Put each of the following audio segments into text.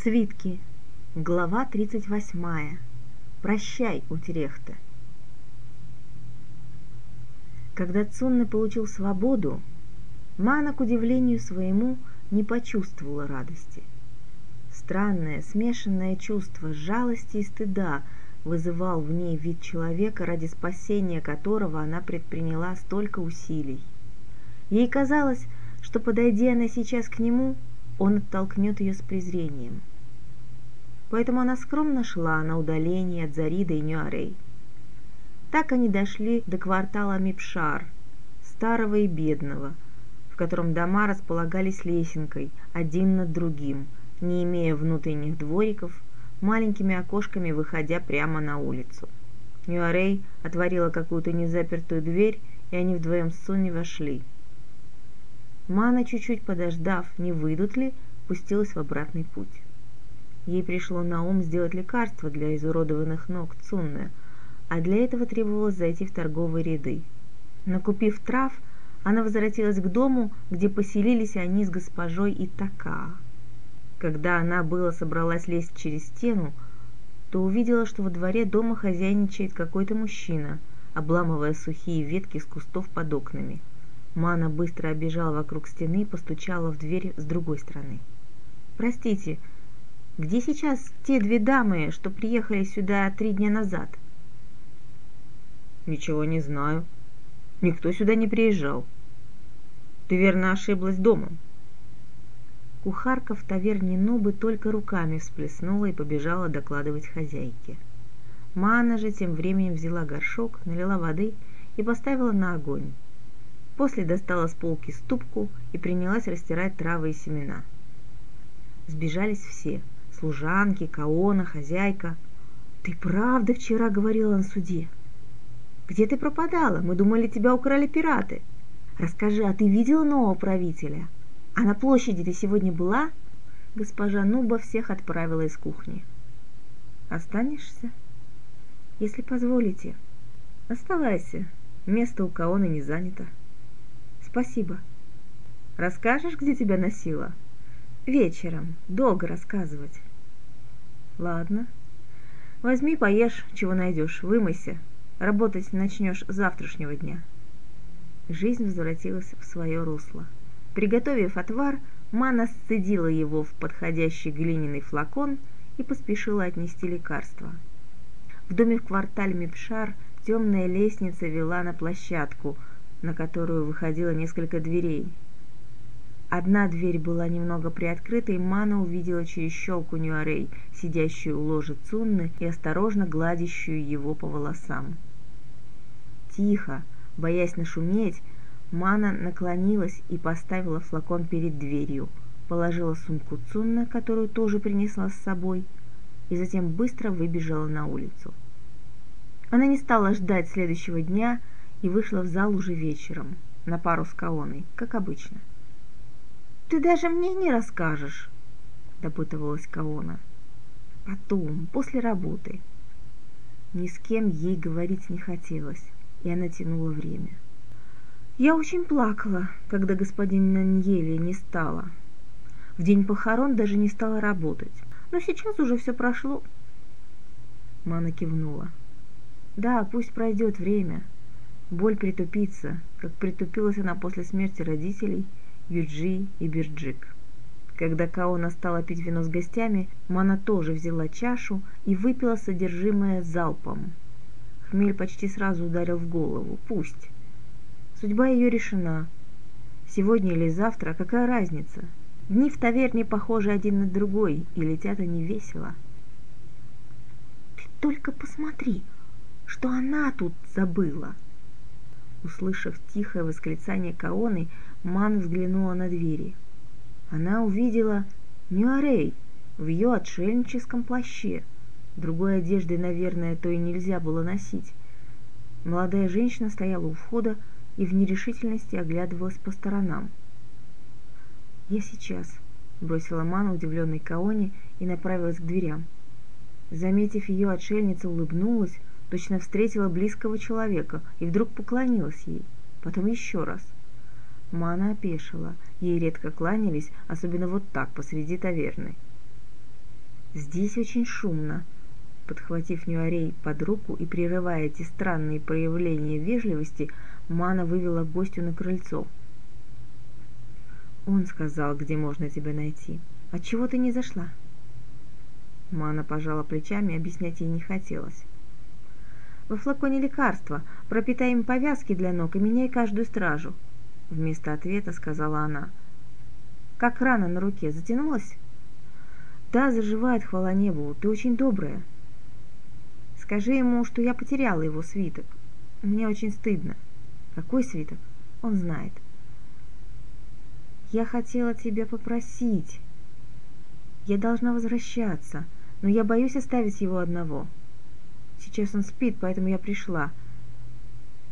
Свитки. Глава 38. Прощай, Утерехта. Когда Цунны получил свободу, Мана, к удивлению своему, не почувствовала радости. Странное, смешанное чувство жалости и стыда вызывал в ней вид человека, ради спасения которого она предприняла столько усилий. Ей казалось, что, подойдя она сейчас к нему, он оттолкнет ее с презрением. Поэтому она скромно шла на удаление от Зарида и Нюарей. Так они дошли до квартала Мипшар, старого и бедного, в котором дома располагались лесенкой, один над другим, не имея внутренних двориков, маленькими окошками выходя прямо на улицу. Нюарей отворила какую-то незапертую дверь, и они вдвоем с Соней вошли. Мана, чуть-чуть подождав, не выйдут ли, пустилась в обратный путь. Ей пришло на ум сделать лекарство для изуродованных ног Цунны, а для этого требовалось зайти в торговые ряды. Накупив трав, она возвратилась к дому, где поселились они с госпожой Итака. Когда она было собралась лезть через стену, то увидела, что во дворе дома хозяйничает какой-то мужчина, обламывая сухие ветки с кустов под окнами. Мана быстро обежала вокруг стены и постучала в дверь с другой стороны. «Простите, где сейчас те две дамы, что приехали сюда три дня назад?» «Ничего не знаю. Никто сюда не приезжал. Ты верно ошиблась домом». Кухарка в таверне Нубы только руками всплеснула и побежала докладывать хозяйке. Мана же тем временем взяла горшок, налила воды и поставила на огонь. После достала с полки ступку и принялась растирать травы и семена. Сбежались все – служанки, Каона, хозяйка. «Ты правда вчера говорила на суде?» «Где ты пропадала? Мы думали, тебя украли пираты. Расскажи, а ты видела нового правителя? А на площади ты сегодня была?» Госпожа Нуба всех отправила из кухни. «Останешься?» «Если позволите». «Оставайся. Место у Каона не занято». Спасибо. Расскажешь, где тебя носила? Вечером. Долго рассказывать. Ладно. Возьми, поешь, чего найдешь, вымойся. Работать начнешь завтрашнего дня. Жизнь возвратилась в свое русло. Приготовив отвар, Мана сцедила его в подходящий глиняный флакон и поспешила отнести лекарство. В доме в квартале Мипшар темная лестница вела на площадку – на которую выходило несколько дверей. Одна дверь была немного приоткрыта, и Мана увидела через щелку Нюарей, сидящую у ложа Цунны и осторожно гладящую его по волосам. Тихо, боясь нашуметь, Мана наклонилась и поставила флакон перед дверью, положила сумку Цунна, которую тоже принесла с собой, и затем быстро выбежала на улицу. Она не стала ждать следующего дня, и вышла в зал уже вечером, на пару с Каоной, как обычно. «Ты даже мне не расскажешь», — допытывалась Каона. «Потом, после работы». Ни с кем ей говорить не хотелось, и она тянула время. Я очень плакала, когда господин Наньели не стало. В день похорон даже не стала работать. Но сейчас уже все прошло. Мана кивнула. Да, пусть пройдет время. Боль притупится, как притупилась она после смерти родителей Юджи и Бирджик. Когда Каона стала пить вино с гостями, Мана тоже взяла чашу и выпила содержимое залпом. Хмель почти сразу ударил в голову. Пусть. Судьба ее решена. Сегодня или завтра, какая разница? Дни в таверне похожи один на другой, и летят они весело. Ты только посмотри, что она тут забыла, Услышав тихое восклицание Каоны, Ман взглянула на двери. Она увидела Мюарей в ее отшельническом плаще. Другой одежды, наверное, то и нельзя было носить. Молодая женщина стояла у входа и в нерешительности оглядывалась по сторонам. «Я сейчас», — бросила Мана удивленной Каоне и направилась к дверям. Заметив ее, отшельница улыбнулась, точно встретила близкого человека и вдруг поклонилась ей, потом еще раз. Мана опешила, ей редко кланялись, особенно вот так, посреди таверны. Здесь очень шумно. Подхватив Нюарей под руку и прерывая эти странные проявления вежливости, Мана вывела гостю на крыльцо. Он сказал, где можно тебя найти. Отчего ты не зашла? Мана пожала плечами, объяснять ей не хотелось. Во флаконе лекарства. Пропитай им повязки для ног и меняй каждую стражу. Вместо ответа сказала она. Как рана на руке затянулась? Да, заживает, хвала небу. Ты очень добрая. Скажи ему, что я потеряла его свиток. Мне очень стыдно. Какой свиток? Он знает. Я хотела тебя попросить. Я должна возвращаться, но я боюсь оставить его одного. Сейчас он спит, поэтому я пришла.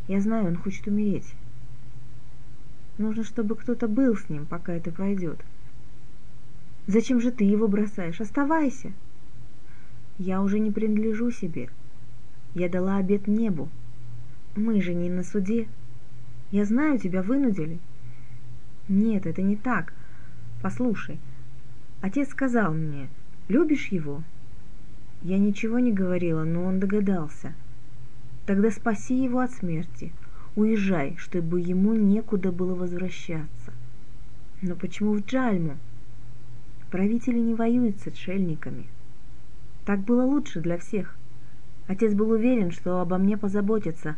Я знаю, он хочет умереть. Нужно, чтобы кто-то был с ним, пока это пройдет. Зачем же ты его бросаешь? Оставайся. Я уже не принадлежу себе. Я дала обет небу. Мы же не на суде. Я знаю, тебя вынудили. Нет, это не так. Послушай, отец сказал мне, любишь его? Я ничего не говорила, но он догадался. Тогда спаси его от смерти. Уезжай, чтобы ему некуда было возвращаться. Но почему в Джальму? Правители не воюют с отшельниками. Так было лучше для всех. Отец был уверен, что обо мне позаботятся,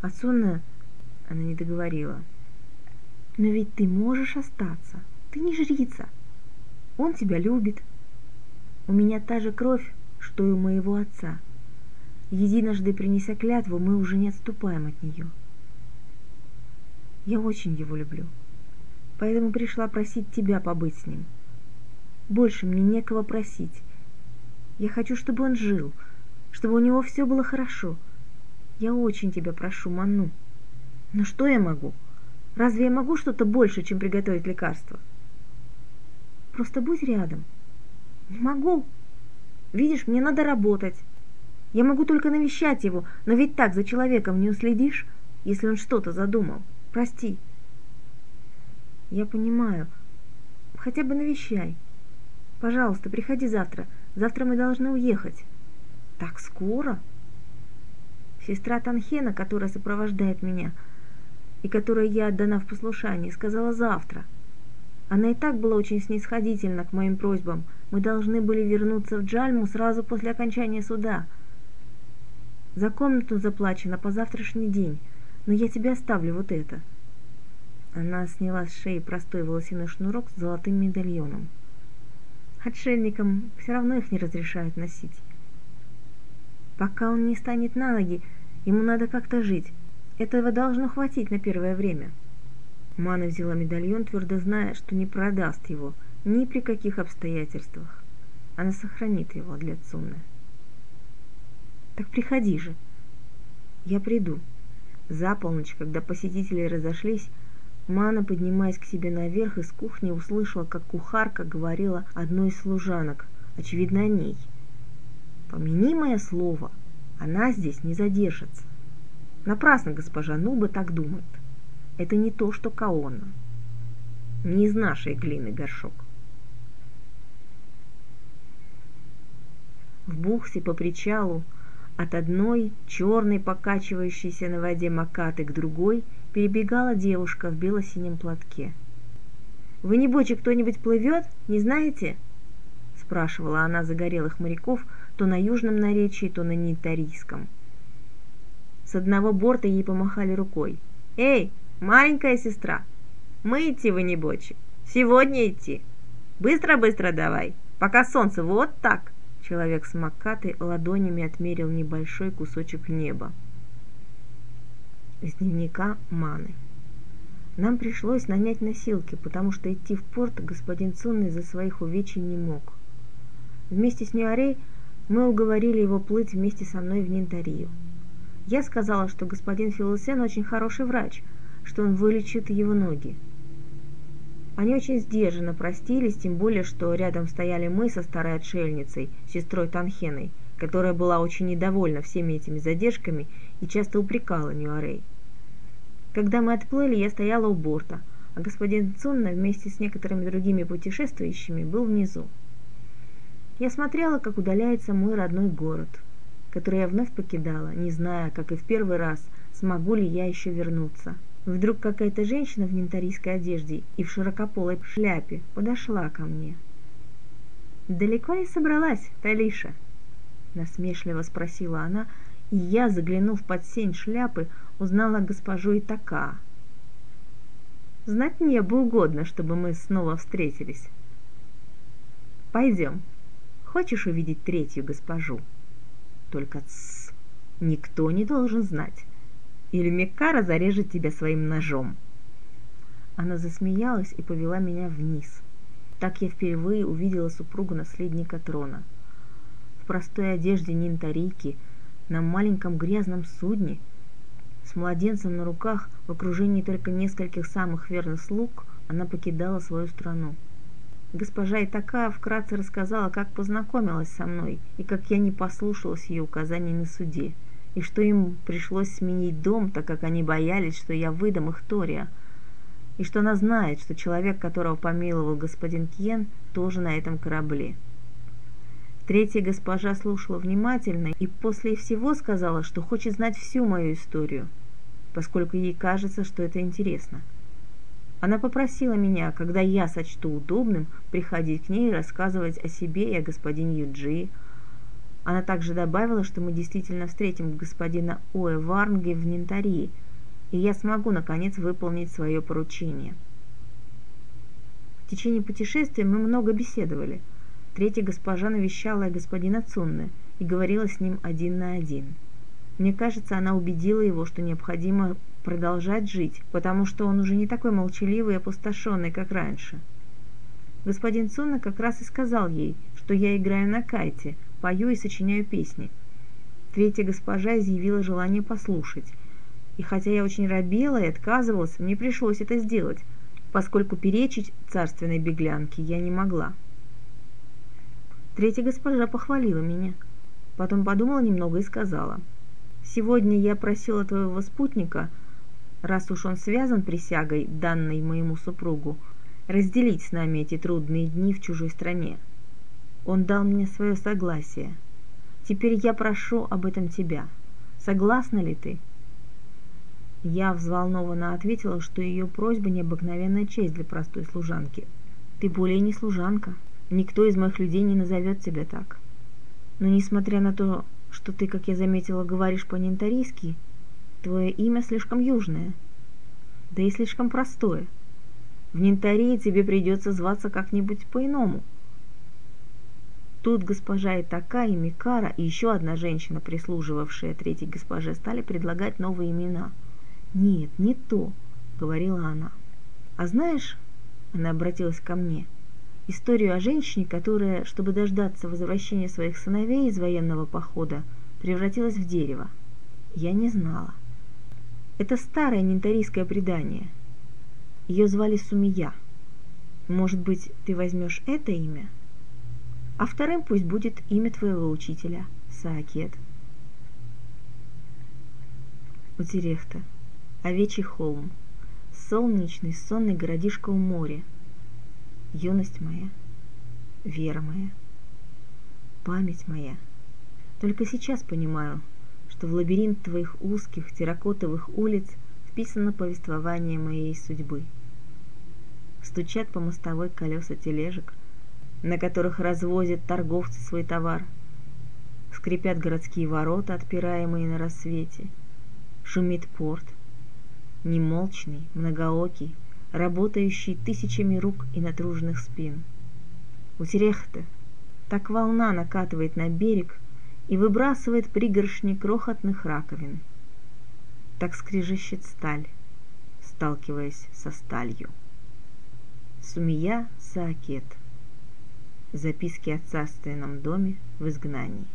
а Сунна... Она не договорила. Но ведь ты можешь остаться. Ты не жрица. Он тебя любит. У меня та же кровь, что и у моего отца. Единожды принеся клятву, мы уже не отступаем от нее. Я очень его люблю, поэтому пришла просить тебя побыть с ним. Больше мне некого просить. Я хочу, чтобы он жил, чтобы у него все было хорошо. Я очень тебя прошу, Ману. Но что я могу? Разве я могу что-то больше, чем приготовить лекарство? Просто будь рядом. Не могу. Видишь, мне надо работать. Я могу только навещать его, но ведь так за человеком не уследишь, если он что-то задумал. Прости. Я понимаю. Хотя бы навещай. Пожалуйста, приходи завтра. Завтра мы должны уехать. Так скоро? Сестра Танхена, которая сопровождает меня, и которой я отдана в послушание, сказала завтра. Она и так была очень снисходительна к моим просьбам – мы должны были вернуться в Джальму сразу после окончания суда. За комнату заплачено по завтрашний день, но я тебе оставлю вот это. Она сняла с шеи простой волосяной шнурок с золотым медальоном. Отшельникам все равно их не разрешают носить. Пока он не станет на ноги, ему надо как-то жить. Этого должно хватить на первое время. Мана взяла медальон, твердо зная, что не продаст его – ни при каких обстоятельствах. Она сохранит его для Цуны. Так приходи же. Я приду. За полночь, когда посетители разошлись, Мана, поднимаясь к себе наверх, из кухни услышала, как кухарка говорила одной из служанок, очевидно, о ней. «Помяни мое слово, она здесь не задержится». Напрасно госпожа Нуба так думает. Это не то, что Каона. Не из нашей глины горшок. В бухсе по причалу от одной черной покачивающейся на воде макаты к другой перебегала девушка в бело-синем платке. «Вы не бочек кто-нибудь плывет? Не знаете?» спрашивала она загорелых моряков то на южном наречии, то на нитарийском. С одного борта ей помахали рукой. «Эй, маленькая сестра, мы идти вы не бочек. Сегодня идти. Быстро-быстро давай, пока солнце вот так». Человек с макатой ладонями отмерил небольшой кусочек неба. Из дневника Маны. Нам пришлось нанять носилки, потому что идти в порт господин Цунный за своих увечий не мог. Вместе с Нюарей мы уговорили его плыть вместе со мной в Нинтарию. Я сказала, что господин Филусен очень хороший врач, что он вылечит его ноги. Они очень сдержанно простились, тем более, что рядом стояли мы со старой отшельницей, сестрой Танхеной, которая была очень недовольна всеми этими задержками и часто упрекала Ньюарей. Когда мы отплыли, я стояла у борта, а господин Цунна вместе с некоторыми другими путешествующими был внизу. Я смотрела, как удаляется мой родной город, который я вновь покидала, не зная, как и в первый раз, смогу ли я еще вернуться. Вдруг какая-то женщина в нентарийской одежде и в широкополой шляпе подошла ко мне. «Далеко ли собралась, Талиша?» Насмешливо спросила она, и я, заглянув под сень шляпы, узнала госпожу Итака. Знать мне бы угодно, чтобы мы снова встретились. Пойдем. Хочешь увидеть третью госпожу? Только тссс, никто не должен знать или Меккара зарежет тебя своим ножом». Она засмеялась и повела меня вниз. Так я впервые увидела супругу наследника трона. В простой одежде нинтарики, на маленьком грязном судне, с младенцем на руках, в окружении только нескольких самых верных слуг, она покидала свою страну. Госпожа Итака вкратце рассказала, как познакомилась со мной и как я не послушалась ее указаний на суде – и что им пришлось сменить дом, так как они боялись, что я выдам их Тория, и что она знает, что человек, которого помиловал господин Кьен, тоже на этом корабле. Третья госпожа слушала внимательно и после всего сказала, что хочет знать всю мою историю, поскольку ей кажется, что это интересно. Она попросила меня, когда я сочту удобным, приходить к ней и рассказывать о себе и о господине Юджи, она также добавила, что мы действительно встретим господина Оэ Варнге в Нинтарии, и я смогу, наконец, выполнить свое поручение. В течение путешествия мы много беседовали. Третья госпожа навещала господина Цунны и говорила с ним один на один. Мне кажется, она убедила его, что необходимо продолжать жить, потому что он уже не такой молчаливый и опустошенный, как раньше. Господин Цунна как раз и сказал ей, что я играю на кайте – пою и сочиняю песни. Третья госпожа изъявила желание послушать. И хотя я очень робела и отказывалась, мне пришлось это сделать, поскольку перечить царственной беглянке я не могла. Третья госпожа похвалила меня. Потом подумала немного и сказала. «Сегодня я просила твоего спутника, раз уж он связан присягой, данной моему супругу, разделить с нами эти трудные дни в чужой стране. Он дал мне свое согласие. Теперь я прошу об этом тебя. Согласна ли ты?» Я взволнованно ответила, что ее просьба необыкновенная честь для простой служанки. «Ты более не служанка. Никто из моих людей не назовет тебя так. Но несмотря на то, что ты, как я заметила, говоришь по-нентарийски, твое имя слишком южное, да и слишком простое. В Нентарии тебе придется зваться как-нибудь по-иному». Тут госпожа Итака и Микара и еще одна женщина, прислуживавшая третьей госпоже, стали предлагать новые имена. «Нет, не то», — говорила она. «А знаешь...» — она обратилась ко мне. «Историю о женщине, которая, чтобы дождаться возвращения своих сыновей из военного похода, превратилась в дерево. Я не знала. Это старое нентарийское предание. Ее звали Сумия. Может быть, ты возьмешь это имя?» А вторым пусть будет имя твоего учителя, Саакет. Утерехта, Овечий холм, солнечный, сонный городишко у моря, юность моя, вера моя, память моя. Только сейчас понимаю, что в лабиринт твоих узких терракотовых улиц вписано повествование моей судьбы. Стучат по мостовой колеса тележек – на которых развозят торговцы свой товар. Скрипят городские ворота, отпираемые на рассвете. Шумит порт. Немолчный, многоокий, работающий тысячами рук и натруженных спин. У Терехта так волна накатывает на берег и выбрасывает пригоршни крохотных раковин. Так скрежещет сталь, сталкиваясь со сталью. Сумия Саакет – Записки о царственном доме в изгнании.